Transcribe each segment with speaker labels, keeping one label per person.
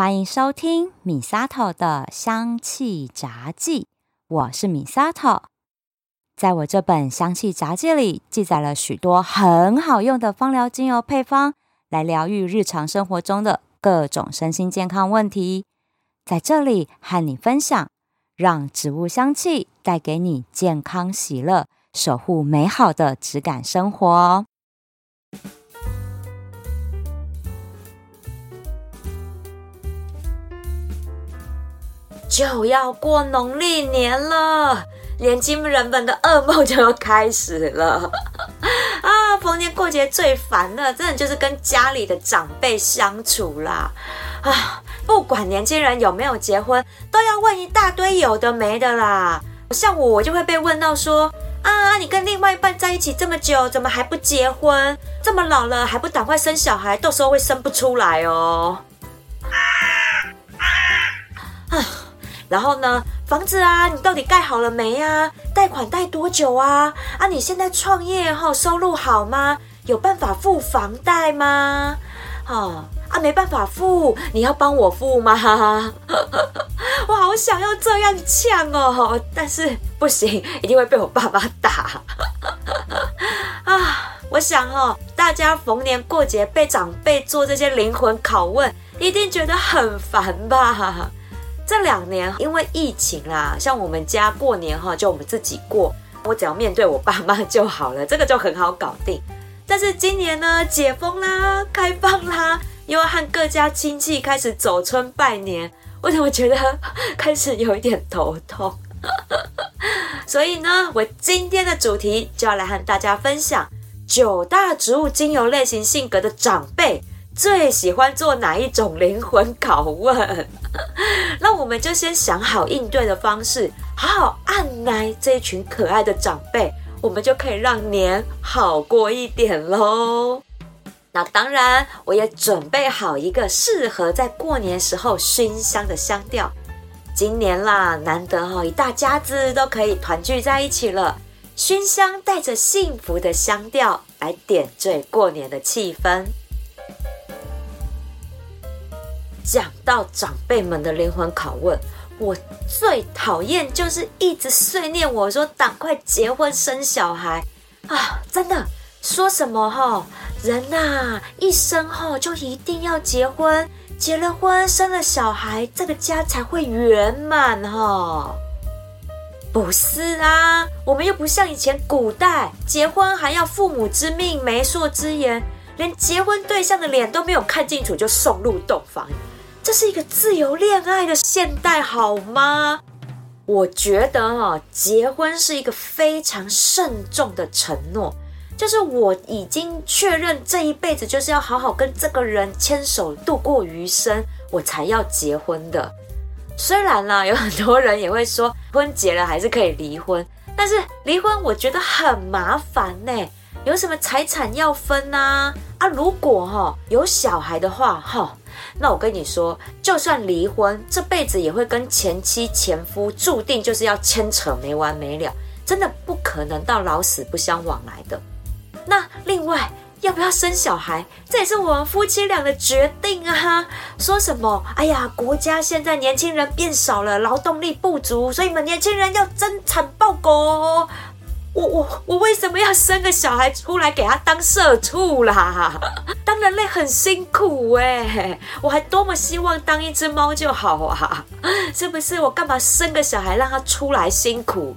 Speaker 1: 欢迎收听米萨头的香气杂记，我是米萨头。在我这本香气杂记里，记载了许多很好用的芳疗精油配方，来疗愈日常生活中的各种身心健康问题。在这里和你分享，让植物香气带给你健康喜乐，守护美好的质感生活。就要过农历年了，年轻人们的噩梦就要开始了 啊！逢年过节最烦的，真的就是跟家里的长辈相处啦啊！不管年轻人有没有结婚，都要问一大堆有的没的啦。像我，我就会被问到说啊，你跟另外一半在一起这么久，怎么还不结婚？这么老了还不赶快生小孩，到时候会生不出来哦。啊！然后呢，房子啊，你到底盖好了没呀？贷款贷多久啊？啊，你现在创业哈，收入好吗？有办法付房贷吗？哦，啊，没办法付，你要帮我付吗？我好想要这样呛哦，但是不行，一定会被我爸爸打。啊，我想哦，大家逢年过节被长辈做这些灵魂拷问，一定觉得很烦吧？这两年因为疫情啦，像我们家过年哈，就我们自己过，我只要面对我爸妈就好了，这个就很好搞定。但是今年呢，解封啦，开放啦，又要和各家亲戚开始走村拜年，我怎么觉得开始有一点头痛？所以呢，我今天的主题就要来和大家分享九大植物精油类型性格的长辈。最喜欢做哪一种灵魂拷问？那我们就先想好应对的方式，好好按来这一群可爱的长辈，我们就可以让年好过一点喽。那当然，我也准备好一个适合在过年时候熏香的香调。今年啦，难得哈，一大家子都可以团聚在一起了，熏香带着幸福的香调来点缀过年的气氛。讲到长辈们的灵魂拷问，我最讨厌就是一直碎念我说赶快结婚生小孩啊！真的说什么哈，人呐一生后就一定要结婚，结了婚生了小孩，这个家才会圆满哈。不是啊，我们又不像以前古代，结婚还要父母之命、媒妁之言，连结婚对象的脸都没有看清楚就送入洞房。这是一个自由恋爱的现代，好吗？我觉得啊，结婚是一个非常慎重的承诺，就是我已经确认这一辈子就是要好好跟这个人牵手度过余生，我才要结婚的。虽然啦，有很多人也会说，婚结了还是可以离婚，但是离婚我觉得很麻烦呢。有什么财产要分呐？啊，如果哈有小孩的话，哈。那我跟你说，就算离婚，这辈子也会跟前妻前夫注定就是要牵扯没完没了，真的不可能到老死不相往来的。那另外要不要生小孩，这也是我们夫妻俩的决定啊。说什么？哎呀，国家现在年轻人变少了，劳动力不足，所以你们年轻人要增产报国。我我我为什么要生个小孩出来给他当社畜啦？当人类很辛苦哎，我还多么希望当一只猫就好啊！是不是？我干嘛生个小孩让他出来辛苦？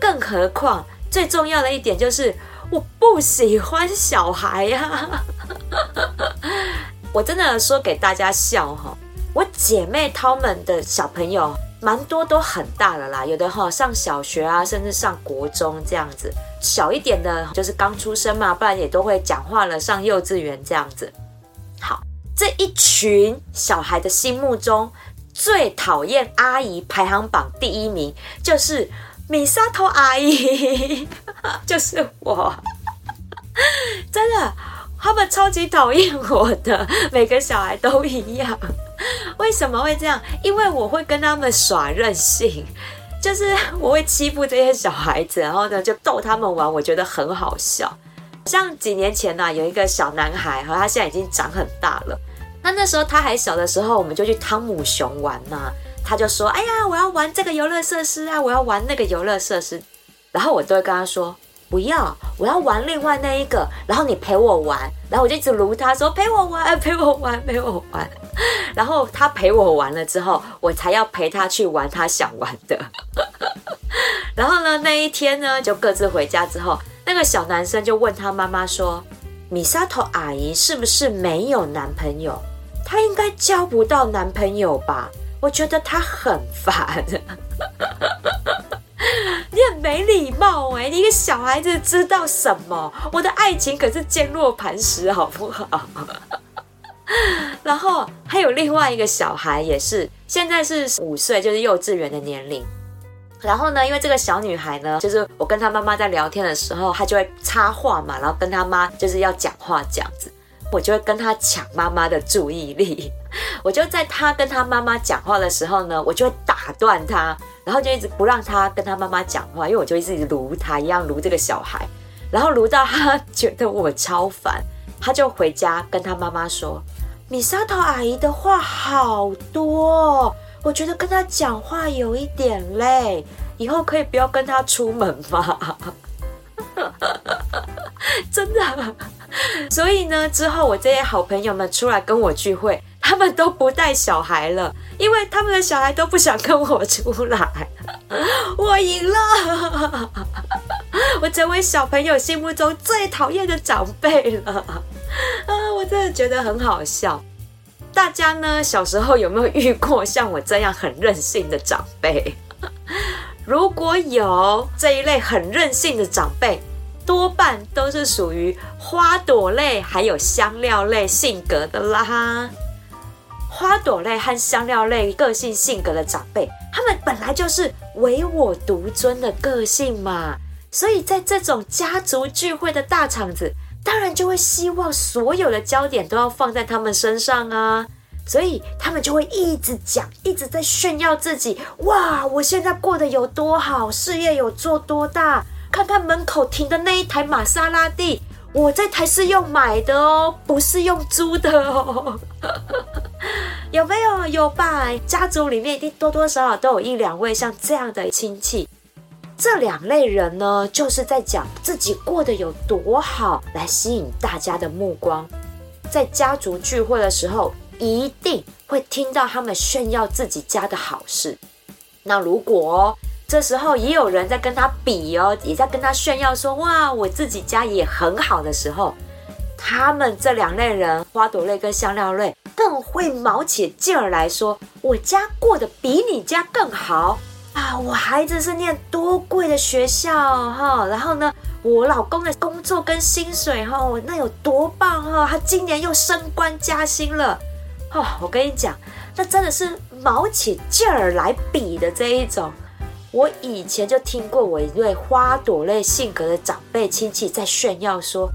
Speaker 1: 更何况最重要的一点就是我不喜欢小孩呀！我真的说给大家笑哈，我姐妹她们的小朋友。蛮多都很大了啦，有的哈上小学啊，甚至上国中这样子。小一点的，就是刚出生嘛，不然也都会讲话了，上幼稚园这样子。好，这一群小孩的心目中最讨厌阿姨排行榜第一名就是米沙头阿姨，就是我，真的，他们超级讨厌我的，每个小孩都一样。为什么会这样？因为我会跟他们耍任性，就是我会欺负这些小孩子，然后呢就逗他们玩，我觉得很好笑。像几年前呢，有一个小男孩，和，他现在已经长很大了。那那时候他还小的时候，我们就去汤姆熊玩嘛。他就说：“哎呀，我要玩这个游乐设施啊，我要玩那个游乐设施。”然后我都会跟他说：“不要，我要玩另外那一个。”然后你陪我玩，然后我就一直撸他说：“陪我玩，陪我玩，陪我玩。” 然后他陪我玩了之后，我才要陪他去玩他想玩的。然后呢，那一天呢，就各自回家之后，那个小男生就问他妈妈说：“米沙头阿姨是不是没有男朋友？她应该交不到男朋友吧？”我觉得他很烦，你很没礼貌哎！你一个小孩子知道什么？我的爱情可是坚若磐石，好不好？然后还有另外一个小孩，也是现在是五岁，就是幼稚园的年龄。然后呢，因为这个小女孩呢，就是我跟她妈妈在聊天的时候，她就会插话嘛，然后跟她妈就是要讲话这样子。我就会跟她抢妈妈的注意力，我就在她跟她妈妈讲话的时候呢，我就会打断她，然后就一直不让她跟她妈妈讲话，因为我就一直撸她一样撸这个小孩，然后撸到她觉得我超烦，她就回家跟她妈妈说：“米沙头阿姨的话好多，我觉得跟她讲话有一点累，以后可以不要跟她出门吗？” 真的。所以呢，之后我这些好朋友们出来跟我聚会，他们都不带小孩了，因为他们的小孩都不想跟我出来。我赢了，我成为小朋友心目中最讨厌的长辈了。啊，我真的觉得很好笑。大家呢，小时候有没有遇过像我这样很任性的长辈？如果有这一类很任性的长辈。多半都是属于花朵类还有香料类性格的啦。花朵类和香料类个性性格的长辈，他们本来就是唯我独尊的个性嘛，所以在这种家族聚会的大场子，当然就会希望所有的焦点都要放在他们身上啊，所以他们就会一直讲，一直在炫耀自己。哇，我现在过得有多好，事业有做多大。看看门口停的那一台玛莎拉蒂，我这台是用买的哦，不是用租的哦。有没有？有吧？家族里面一定多多少少都有一两位像这样的亲戚。这两类人呢，就是在讲自己过得有多好，来吸引大家的目光。在家族聚会的时候，一定会听到他们炫耀自己家的好事。那如果这时候也有人在跟他比哦，也在跟他炫耀说：“哇，我自己家也很好的时候。”他们这两类人，花朵类跟香料类，更会卯起劲儿来说：“我家过得比你家更好啊！我孩子是念多贵的学校哈，然后呢，我老公的工作跟薪水哈，那有多棒哈？他今年又升官加薪了哦！我跟你讲，那真的是卯起劲儿来比的这一种。”我以前就听过我一位花朵类性格的长辈亲戚在炫耀说：“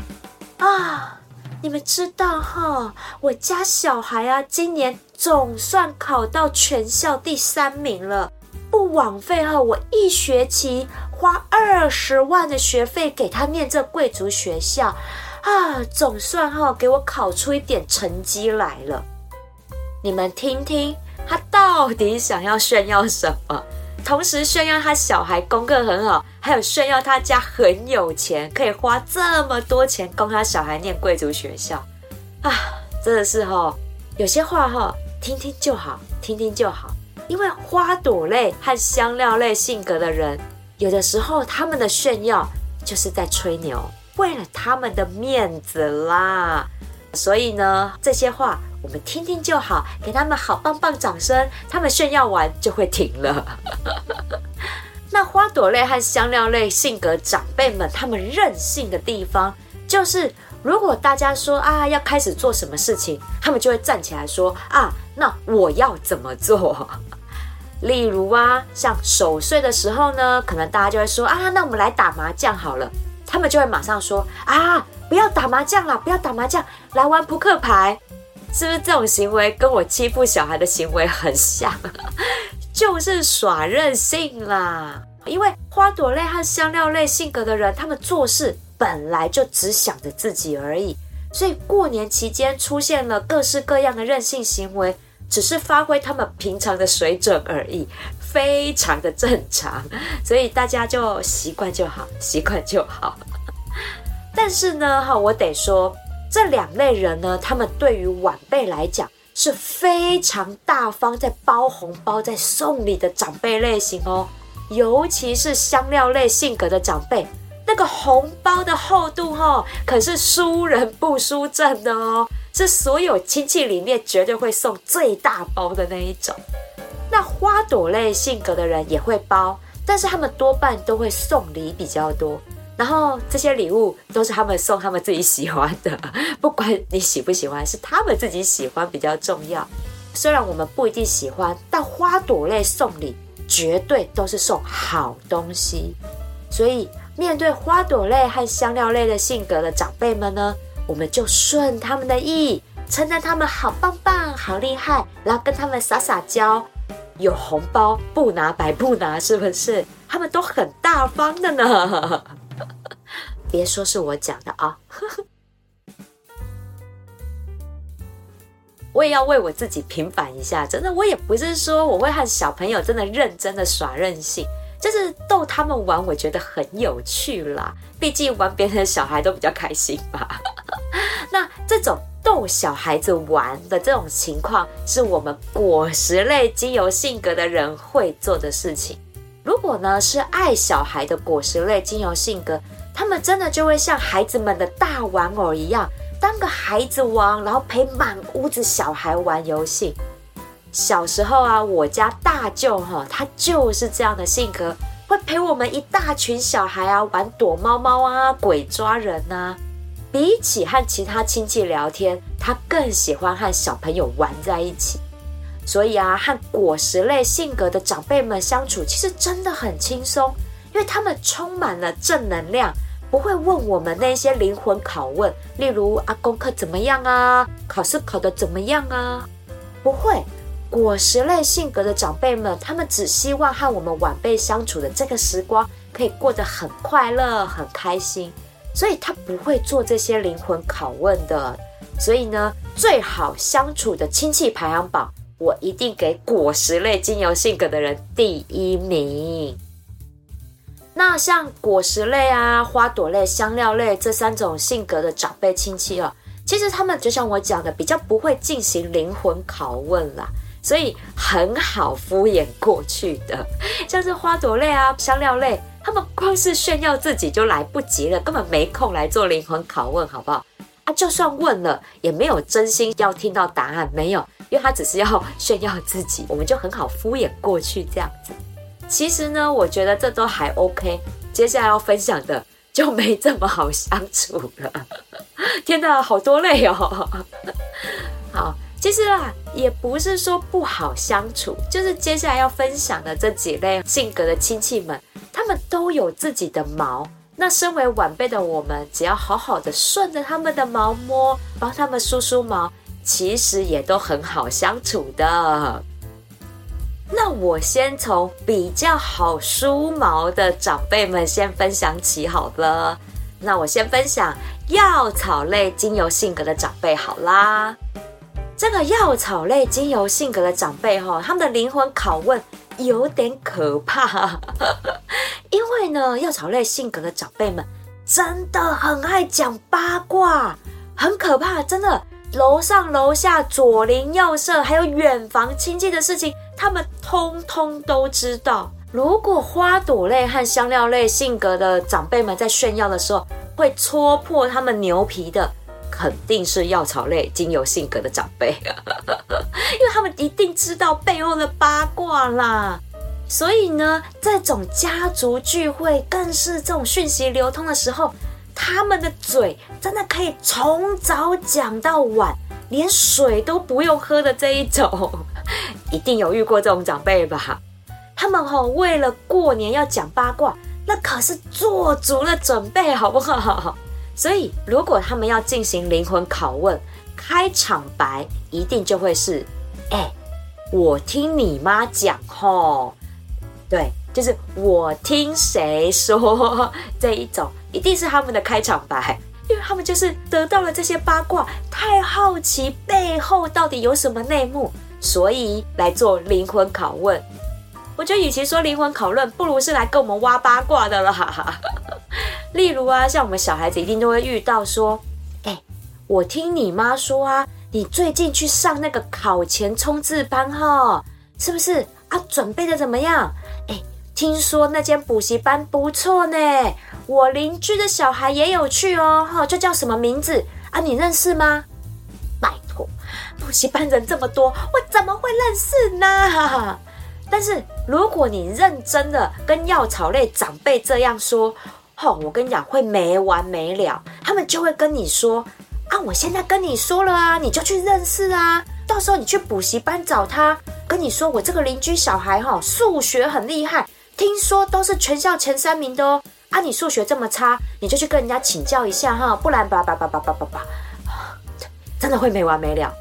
Speaker 1: 啊，你们知道哈，我家小孩啊，今年总算考到全校第三名了，不枉费哈，我一学期花二十万的学费给他念这贵族学校，啊，总算哈给我考出一点成绩来了。你们听听，他到底想要炫耀什么？”同时炫耀他小孩功课很好，还有炫耀他家很有钱，可以花这么多钱供他小孩念贵族学校啊！真的是哈，有些话哈，听听就好，听听就好。因为花朵类和香料类性格的人，有的时候他们的炫耀就是在吹牛，为了他们的面子啦。所以呢，这些话。我们听听就好，给他们好棒棒掌声，他们炫耀完就会停了。那花朵类和香料类性格长辈们，他们任性的地方，就是如果大家说啊要开始做什么事情，他们就会站起来说啊，那我要怎么做？例如啊，像守岁的时候呢，可能大家就会说啊，那我们来打麻将好了。他们就会马上说啊，不要打麻将了，不要打麻将，来玩扑克牌。是不是这种行为跟我欺负小孩的行为很像？就是耍任性啦！因为花朵类和香料类性格的人，他们做事本来就只想着自己而已，所以过年期间出现了各式各样的任性行为，只是发挥他们平常的水准而已，非常的正常。所以大家就习惯就好，习惯就好。但是呢，哈，我得说，这两类人呢，他们对于晚辈来讲是非常大方，在包红包、在送礼的长辈类型哦。尤其是香料类性格的长辈，那个红包的厚度哈，可是输人不输阵的哦，是所有亲戚里面绝对会送最大包的那一种。那花朵类性格的人也会包，但是他们多半都会送礼比较多。然后这些礼物都是他们送他们自己喜欢的，不管你喜不喜欢，是他们自己喜欢比较重要。虽然我们不一定喜欢，但花朵类送礼绝对都是送好东西。所以面对花朵类和香料类的性格的长辈们呢，我们就顺他们的意，称赞他们好棒棒、好厉害，然后跟他们撒撒娇。有红包不拿白不拿，是不是？他们都很大方的呢。别说是我讲的啊！我也要为我自己平反一下，真的，我也不是说我会和小朋友真的认真的耍任性，就是逗他们玩，我觉得很有趣啦。毕竟玩别人的小孩都比较开心吧。那这种逗小孩子玩的这种情况，是我们果实类精油性格的人会做的事情。如果呢是爱小孩的果实类精油性格。他们真的就会像孩子们的大玩偶一样，当个孩子王，然后陪满屋子小孩玩游戏。小时候啊，我家大舅哈，他就是这样的性格，会陪我们一大群小孩啊玩躲猫猫啊、鬼抓人呐。比起和其他亲戚聊天，他更喜欢和小朋友玩在一起。所以啊，和果实类性格的长辈们相处，其实真的很轻松。因为他们充满了正能量，不会问我们那些灵魂拷问，例如啊功课怎么样啊，考试考得怎么样啊？不会，果实类性格的长辈们，他们只希望和我们晚辈相处的这个时光可以过得很快乐、很开心，所以他不会做这些灵魂拷问的。所以呢，最好相处的亲戚排行榜，我一定给果实类精油性格的人第一名。那像果实类啊、花朵类、香料类这三种性格的长辈亲戚哦，其实他们就像我讲的，比较不会进行灵魂拷问啦，所以很好敷衍过去的。像是花朵类啊、香料类，他们光是炫耀自己就来不及了，根本没空来做灵魂拷问，好不好？啊，就算问了，也没有真心要听到答案，没有，因为他只是要炫耀自己，我们就很好敷衍过去这样子。其实呢，我觉得这都还 OK。接下来要分享的就没这么好相处了。天哪，好多累哦。好，其实啦，也不是说不好相处，就是接下来要分享的这几类性格的亲戚们，他们都有自己的毛。那身为晚辈的我们，只要好好的顺着他们的毛摸，帮他们梳梳毛，其实也都很好相处的。那我先从比较好梳毛的长辈们先分享起好了。那我先分享药草类精油性格的长辈好啦。这个药草类精油性格的长辈哈，他们的灵魂拷问有点可怕，因为呢，药草类性格的长辈们真的很爱讲八卦，很可怕，真的。楼上楼下、左邻右舍，还有远房亲戚的事情。他们通通都知道。如果花朵类和香料类性格的长辈们在炫耀的时候，会戳破他们牛皮的，肯定是药草类精油性格的长辈，因为他们一定知道背后的八卦啦。所以呢，这种家族聚会更是这种讯息流通的时候，他们的嘴真的可以从早讲到晚，连水都不用喝的这一种。一定有遇过这种长辈吧？他们吼为了过年要讲八卦，那可是做足了准备，好不好？所以如果他们要进行灵魂拷问，开场白一定就会是：哎，我听你妈讲吼，对，就是我听谁说这一种，一定是他们的开场白。因为他们就是得到了这些八卦，太好奇背后到底有什么内幕，所以来做灵魂拷问。我觉得与其说灵魂拷问，不如是来跟我们挖八卦的啦。例如啊，像我们小孩子一定都会遇到说，哎，我听你妈说啊，你最近去上那个考前冲刺班哈，是不是啊？准备的怎么样？哎，听说那间补习班不错呢，我邻居的小孩也有去哦，哈，就叫什么名字啊？你认识吗？拜托，补习班人这么多，我怎么会认识呢？但是如果你认真的跟药草类长辈这样说。我跟你讲会没完没了，他们就会跟你说啊，我现在跟你说了啊，你就去认识啊，到时候你去补习班找他，跟你说我这个邻居小孩哈，数学很厉害，听说都是全校前三名的哦，啊，你数学这么差，你就去跟人家请教一下哈，不然叭叭叭叭叭叭叭，真的会没完没了。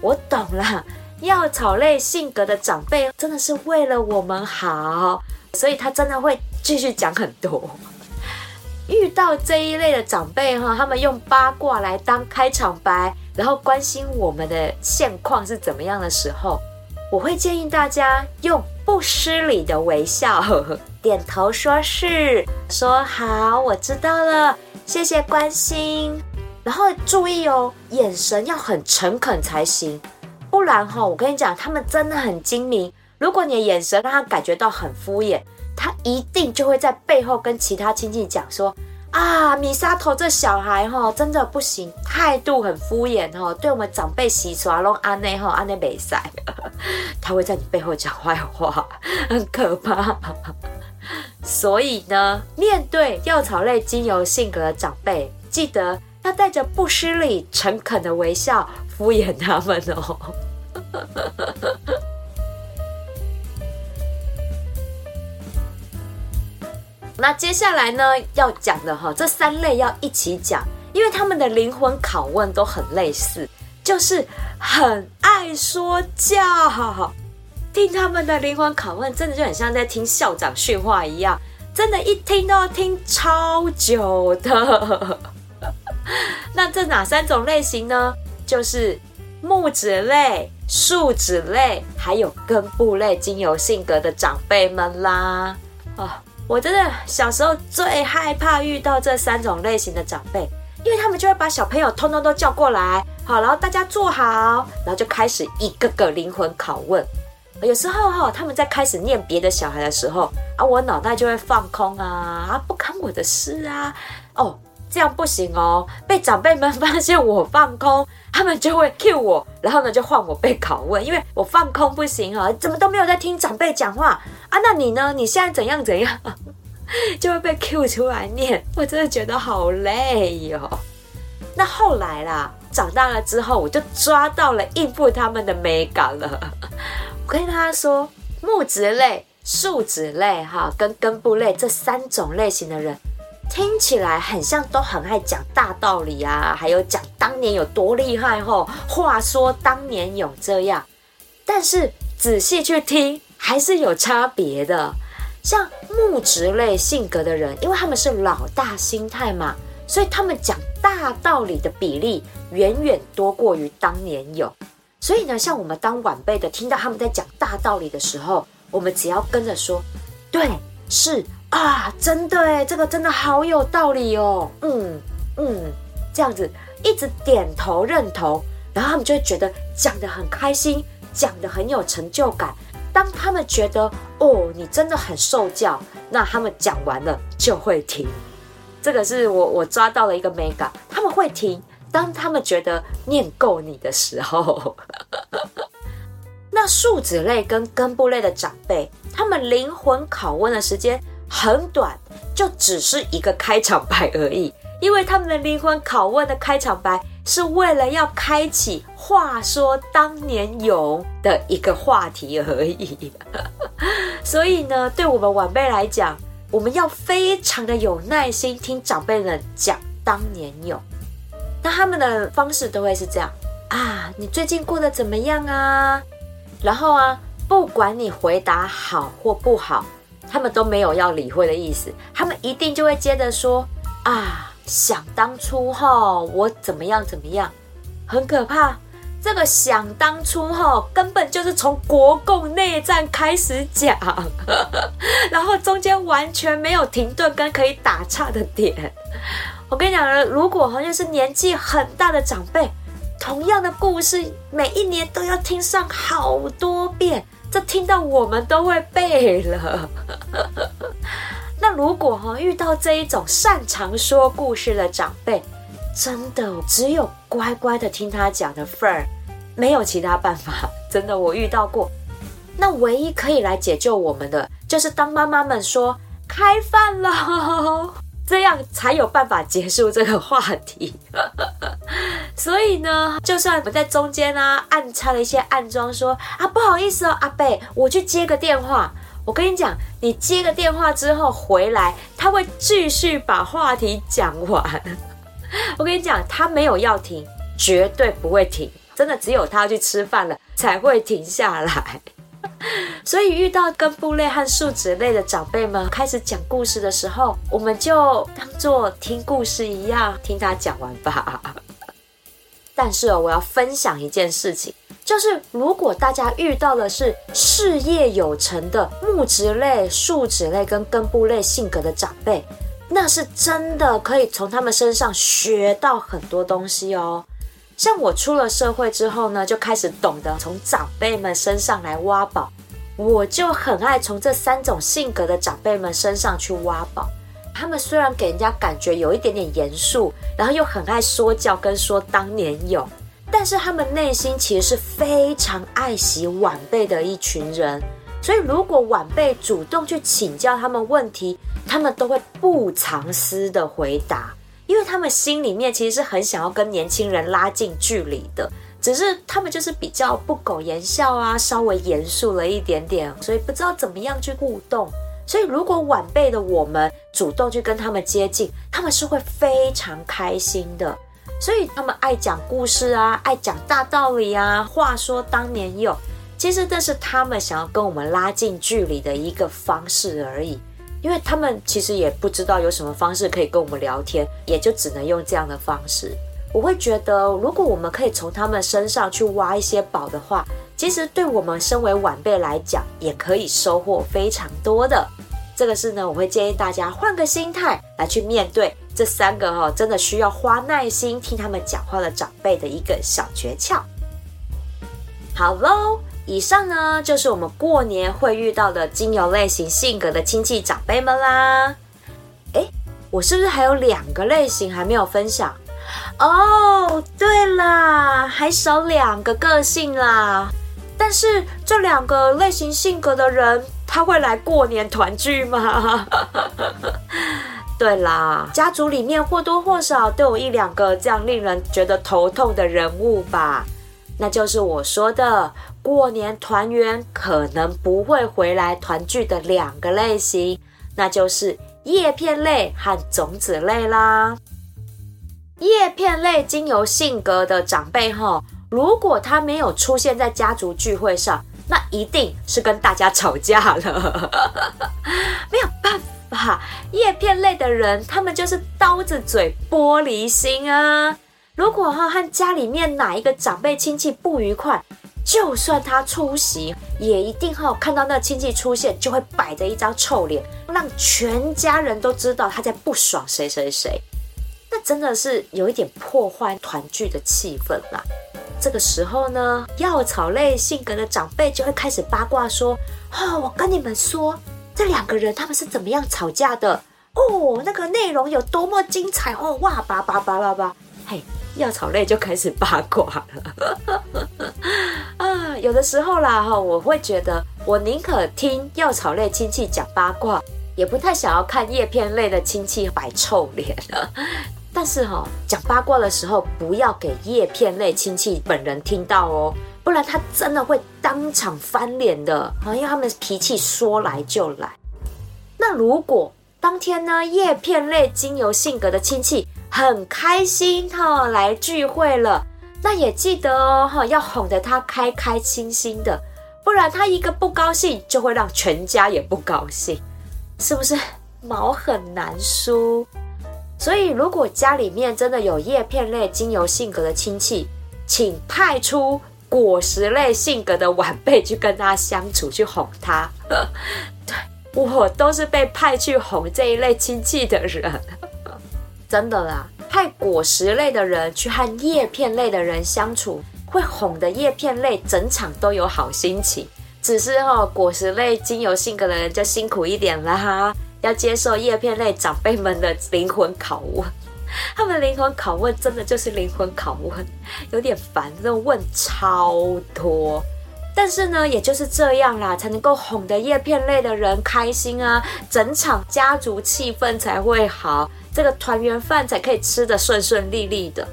Speaker 1: 我懂了，药草类性格的长辈真的是为了我们好，所以他真的会继续讲很多。遇到这一类的长辈哈，他们用八卦来当开场白，然后关心我们的现况是怎么样的时候，我会建议大家用不失礼的微笑，点头说是，说好，我知道了，谢谢关心。然后注意哦，眼神要很诚恳才行，不然哈，我跟你讲，他们真的很精明。如果你的眼神让他感觉到很敷衍。他一定就会在背后跟其他亲戚讲说：“啊，米沙头这小孩哈，真的不行，态度很敷衍哈，对我们长辈洗刷弄安内哈安内没塞。”他会在你背后讲坏话，很可怕。所以呢，面对药草类精油性格的长辈，记得要带着不失礼、诚恳的微笑敷衍他们哦。那接下来呢，要讲的哈，这三类要一起讲，因为他们的灵魂拷问都很类似，就是很爱说教。听他们的灵魂拷问，真的就很像在听校长训话一样，真的，一听都要听超久的。那这哪三种类型呢？就是木质类、树脂类，还有根部类精油性格的长辈们啦。啊。我真的小时候最害怕遇到这三种类型的长辈，因为他们就会把小朋友通通都叫过来，好，然后大家坐好，然后就开始一个个灵魂拷问。有时候哈，他们在开始念别的小孩的时候，啊，我脑袋就会放空啊，啊，不干我的事啊，哦。这样不行哦，被长辈们发现我放空，他们就会 cue 我，然后呢就换我被拷问，因为我放空不行啊，怎么都没有在听长辈讲话啊？那你呢？你现在怎样怎样？就会被 cue 出来念，我真的觉得好累哟。那后来啦，长大了之后，我就抓到了应付他们的美感了。我跟他说，木质类、树脂类哈，跟根部类这三种类型的人。听起来很像都很爱讲大道理啊，还有讲当年有多厉害吼。话说当年有这样，但是仔细去听还是有差别的。像木质类性格的人，因为他们是老大心态嘛，所以他们讲大道理的比例远远多过于当年有。所以呢，像我们当晚辈的，听到他们在讲大道理的时候，我们只要跟着说，对，是。啊，真的哎，这个真的好有道理哦。嗯嗯，这样子一直点头认同，然后他们就会觉得讲的很开心，讲的很有成就感。当他们觉得哦，你真的很受教，那他们讲完了就会停。这个是我我抓到了一个美感，他们会停。当他们觉得念够你的时候，那树脂类跟根部类的长辈，他们灵魂拷问的时间。很短，就只是一个开场白而已。因为他们的灵魂拷问的开场白是为了要开启“话说当年勇”的一个话题而已。所以呢，对我们晚辈来讲，我们要非常的有耐心听长辈们讲当年勇。那他们的方式都会是这样啊：你最近过得怎么样啊？然后啊，不管你回答好或不好。他们都没有要理会的意思，他们一定就会接着说啊，想当初哈，我怎么样怎么样，很可怕。这个想当初哈，根本就是从国共内战开始讲，然后中间完全没有停顿跟可以打岔的点。我跟你讲如果好像是年纪很大的长辈，同样的故事，每一年都要听上好多遍，这听到我们都会背了。那如果哈遇到这一种擅长说故事的长辈，真的只有乖乖的听他讲的份儿，没有其他办法。真的，我遇到过。那唯一可以来解救我们的，就是当妈妈们说开饭了，这样才有办法结束这个话题。所以呢，就算我在中间啊暗插了一些暗装，说啊不好意思哦，阿贝，我去接个电话。我跟你讲，你接个电话之后回来，他会继续把话题讲完。我跟你讲，他没有要停，绝对不会停。真的，只有他去吃饭了才会停下来。所以遇到根部类和树脂类的长辈们开始讲故事的时候，我们就当做听故事一样听他讲完吧。但是哦，我要分享一件事情，就是如果大家遇到的是事业有成的木质类、树脂类跟根部类性格的长辈。那是真的可以从他们身上学到很多东西哦。像我出了社会之后呢，就开始懂得从长辈们身上来挖宝。我就很爱从这三种性格的长辈们身上去挖宝。他们虽然给人家感觉有一点点严肃，然后又很爱说教跟说当年有，但是他们内心其实是非常爱惜晚辈的一群人。所以如果晚辈主动去请教他们问题，他们都会不藏私的回答，因为他们心里面其实是很想要跟年轻人拉近距离的，只是他们就是比较不苟言笑啊，稍微严肃了一点点，所以不知道怎么样去互动。所以如果晚辈的我们主动去跟他们接近，他们是会非常开心的。所以他们爱讲故事啊，爱讲大道理啊，话说当年有，其实这是他们想要跟我们拉近距离的一个方式而已。因为他们其实也不知道有什么方式可以跟我们聊天，也就只能用这样的方式。我会觉得，如果我们可以从他们身上去挖一些宝的话，其实对我们身为晚辈来讲，也可以收获非常多的。这个是呢，我会建议大家换个心态来去面对这三个哦，真的需要花耐心听他们讲话的长辈的一个小诀窍。好喽。以上呢，就是我们过年会遇到的精油类型性格的亲戚长辈们啦。哎，我是不是还有两个类型还没有分享？哦，对啦，还少两个个性啦。但是这两个类型性格的人，他会来过年团聚吗？对啦，家族里面或多或少都有一两个这样令人觉得头痛的人物吧。那就是我说的。过年团圆可能不会回来团聚的两个类型，那就是叶片类和种子类啦。叶片类经由性格的长辈哈，如果他没有出现在家族聚会上，那一定是跟大家吵架了。没有办法，叶片类的人他们就是刀子嘴玻璃心啊。如果哈和家里面哪一个长辈亲戚不愉快。就算他出席，也一定哈看到那亲戚出现，就会摆着一张臭脸，让全家人都知道他在不爽谁谁谁。那真的是有一点破坏团聚的气氛啦。这个时候呢，药草类性格的长辈就会开始八卦说：“哦，我跟你们说，这两个人他们是怎么样吵架的？哦，那个内容有多么精彩哦！哇，叭叭叭叭叭，嘿。”药草类就开始八卦了 啊！有的时候啦哈，我会觉得我宁可听药草类亲戚讲八卦，也不太想要看叶片类的亲戚摆臭脸。但是哈，讲八卦的时候不要给叶片类亲戚本人听到哦，不然他真的会当场翻脸的啊！因为他们脾气说来就来。那如果当天呢，叶片类精油性格的亲戚。很开心哈，来聚会了。那也记得哦哈，要哄得他开开心心的，不然他一个不高兴，就会让全家也不高兴，是不是？毛很难梳。所以如果家里面真的有叶片类精油性格的亲戚，请派出果实类性格的晚辈去跟他相处，去哄他。对我都是被派去哄这一类亲戚的人，真的啦。派果实类的人去和叶片类的人相处，会哄的叶片类整场都有好心情。只是哈，果实类精油性格的人就辛苦一点了哈，要接受叶片类长辈们的灵魂拷问。他们灵魂拷问真的就是灵魂拷问，有点烦，那问超多。但是呢，也就是这样啦，才能够哄得叶片类的人开心啊，整场家族气氛才会好。这个团圆饭才可以吃得顺顺利利的，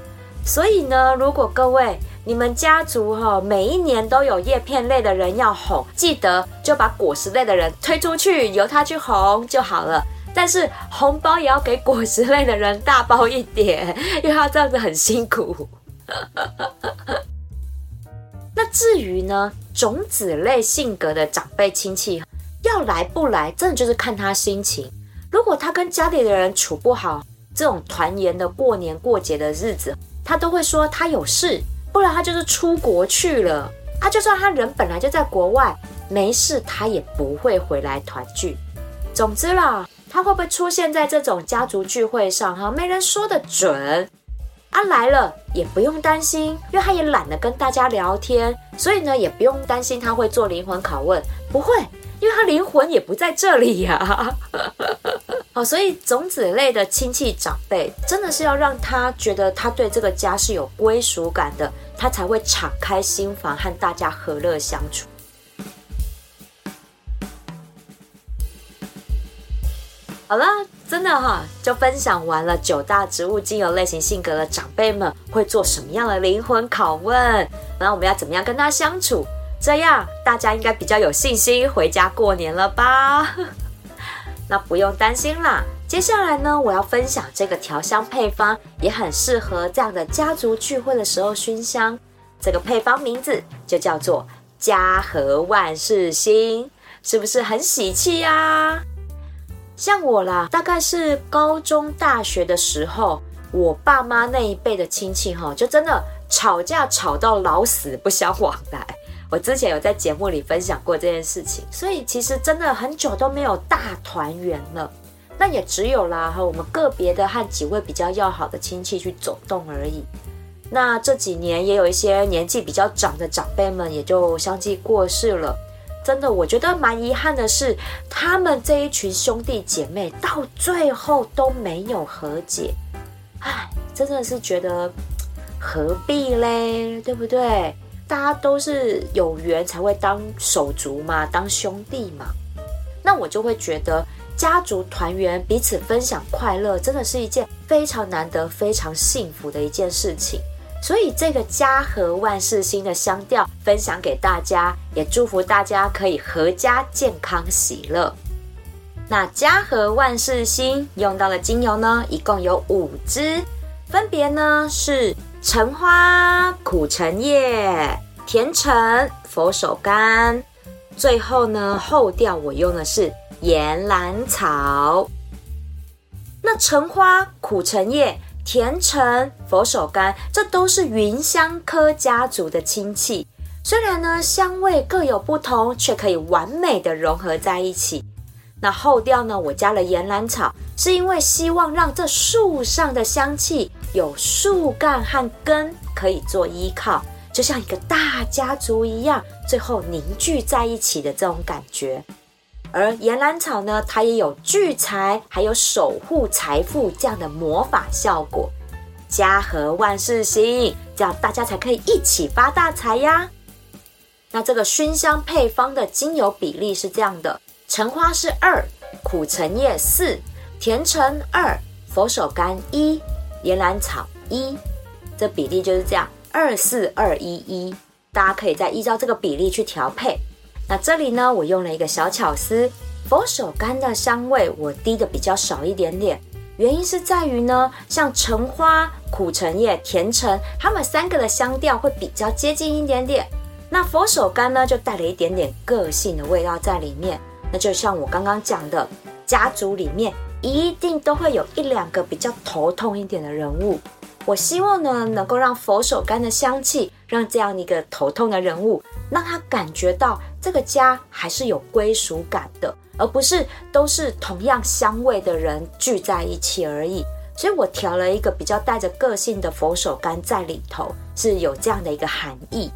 Speaker 1: 所以呢，如果各位你们家族哈每一年都有叶片类的人要哄，记得就把果实类的人推出去，由他去哄就好了。但是红包也要给果实类的人大包一点，因为他这样子很辛苦。那至于呢，种子类性格的长辈亲戚要来不来，真的就是看他心情。如果他跟家里的人处不好，这种团圆的过年过节的日子，他都会说他有事，不然他就是出国去了。他就算他人本来就在国外，没事他也不会回来团聚。总之啦，他会不会出现在这种家族聚会上？哈，没人说得准。啊，来了也不用担心，因为他也懒得跟大家聊天，所以呢，也不用担心他会做灵魂拷问，不会。因为他灵魂也不在这里呀，好，所以种子类的亲戚长辈真的是要让他觉得他对这个家是有归属感的，他才会敞开心房和大家和乐相处。好了，真的哈，就分享完了九大植物精油类型性格的长辈们会做什么样的灵魂拷问，然后我们要怎么样跟他相处。这样大家应该比较有信心回家过年了吧？那不用担心啦。接下来呢，我要分享这个调香配方，也很适合这样的家族聚会的时候熏香。这个配方名字就叫做“家和万事兴”，是不是很喜气呀？像我啦，大概是高中、大学的时候，我爸妈那一辈的亲戚哈，就真的吵架吵到老死不相往来。我之前有在节目里分享过这件事情，所以其实真的很久都没有大团圆了。那也只有啦和我们个别的和几位比较要好的亲戚去走动而已。那这几年也有一些年纪比较长的长辈们也就相继过世了。真的，我觉得蛮遗憾的是，他们这一群兄弟姐妹到最后都没有和解。唉，真的是觉得何必嘞，对不对？大家都是有缘才会当手足嘛，当兄弟嘛。那我就会觉得家族团圆、彼此分享快乐，真的是一件非常难得、非常幸福的一件事情。所以这个家和万事兴的香调分享给大家，也祝福大家可以阖家健康喜乐。那家和万事兴用到的精油呢，一共有五支，分别呢是。橙花、苦橙叶、甜橙、佛手柑，最后呢后调我用的是岩兰草。那橙花、苦橙叶、甜橙、佛手柑，这都是芸香科家族的亲戚。虽然呢香味各有不同，却可以完美的融合在一起。那后调呢，我加了岩兰草，是因为希望让这树上的香气。有树干和根可以做依靠，就像一个大家族一样，最后凝聚在一起的这种感觉。而岩兰草呢，它也有聚财，还有守护财富这样的魔法效果。家和万事兴，这样大家才可以一起发大财呀。那这个熏香配方的精油比例是这样的：橙花是二，苦橙叶四，甜橙二，佛手柑一。岩兰草一，这比例就是这样，二四二一一，大家可以再依照这个比例去调配。那这里呢，我用了一个小巧思，佛手柑的香味我滴的比较少一点点，原因是在于呢，像橙花、苦橙叶、甜橙，它们三个的香调会比较接近一点点。那佛手柑呢，就带了一点点个性的味道在里面。那就像我刚刚讲的，家族里面。一定都会有一两个比较头痛一点的人物。我希望呢，能够让佛手柑的香气，让这样一个头痛的人物，让他感觉到这个家还是有归属感的，而不是都是同样香味的人聚在一起而已。所以我调了一个比较带着个性的佛手柑在里头，是有这样的一个含义。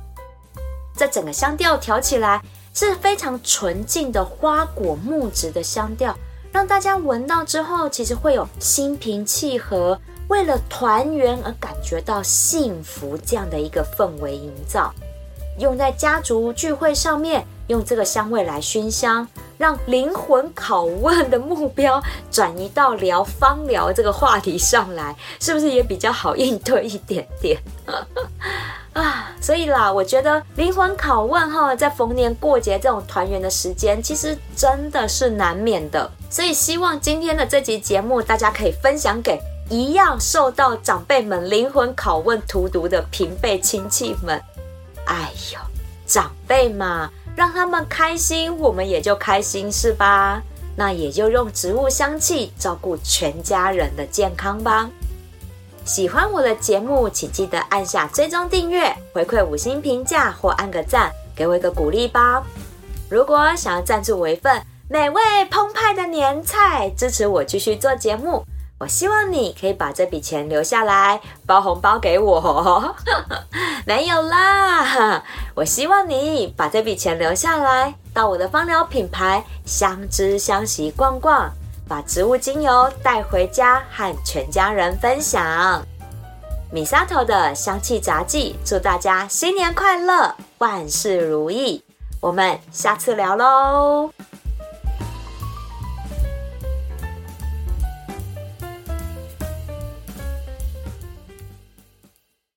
Speaker 1: 这整个香调调起来是非常纯净的花果木质的香调，让大家闻到之后，其实会有心平气和。为了团圆而感觉到幸福，这样的一个氛围营造，用在家族聚会上面，用这个香味来熏香，让灵魂拷问的目标转移到聊芳疗这个话题上来，是不是也比较好应对一点点？啊，所以啦，我觉得灵魂拷问哈，在逢年过节这种团圆的时间，其实真的是难免的。所以希望今天的这集节目，大家可以分享给。一样受到长辈们灵魂拷问荼毒的平辈亲戚们，哎呦，长辈嘛，让他们开心，我们也就开心，是吧？那也就用植物香气照顾全家人的健康吧。喜欢我的节目，请记得按下追踪订阅，回馈五星评价或按个赞，给我一个鼓励吧。如果想要赞助我一份美味澎湃的年菜，支持我继续做节目。我希望你可以把这笔钱留下来包红包给我，没有啦。我希望你把这笔钱留下来，到我的芳疗品牌相知相惜逛逛，把植物精油带回家和全家人分享。米沙头的香气杂技，祝大家新年快乐，万事如意。我们下次聊喽。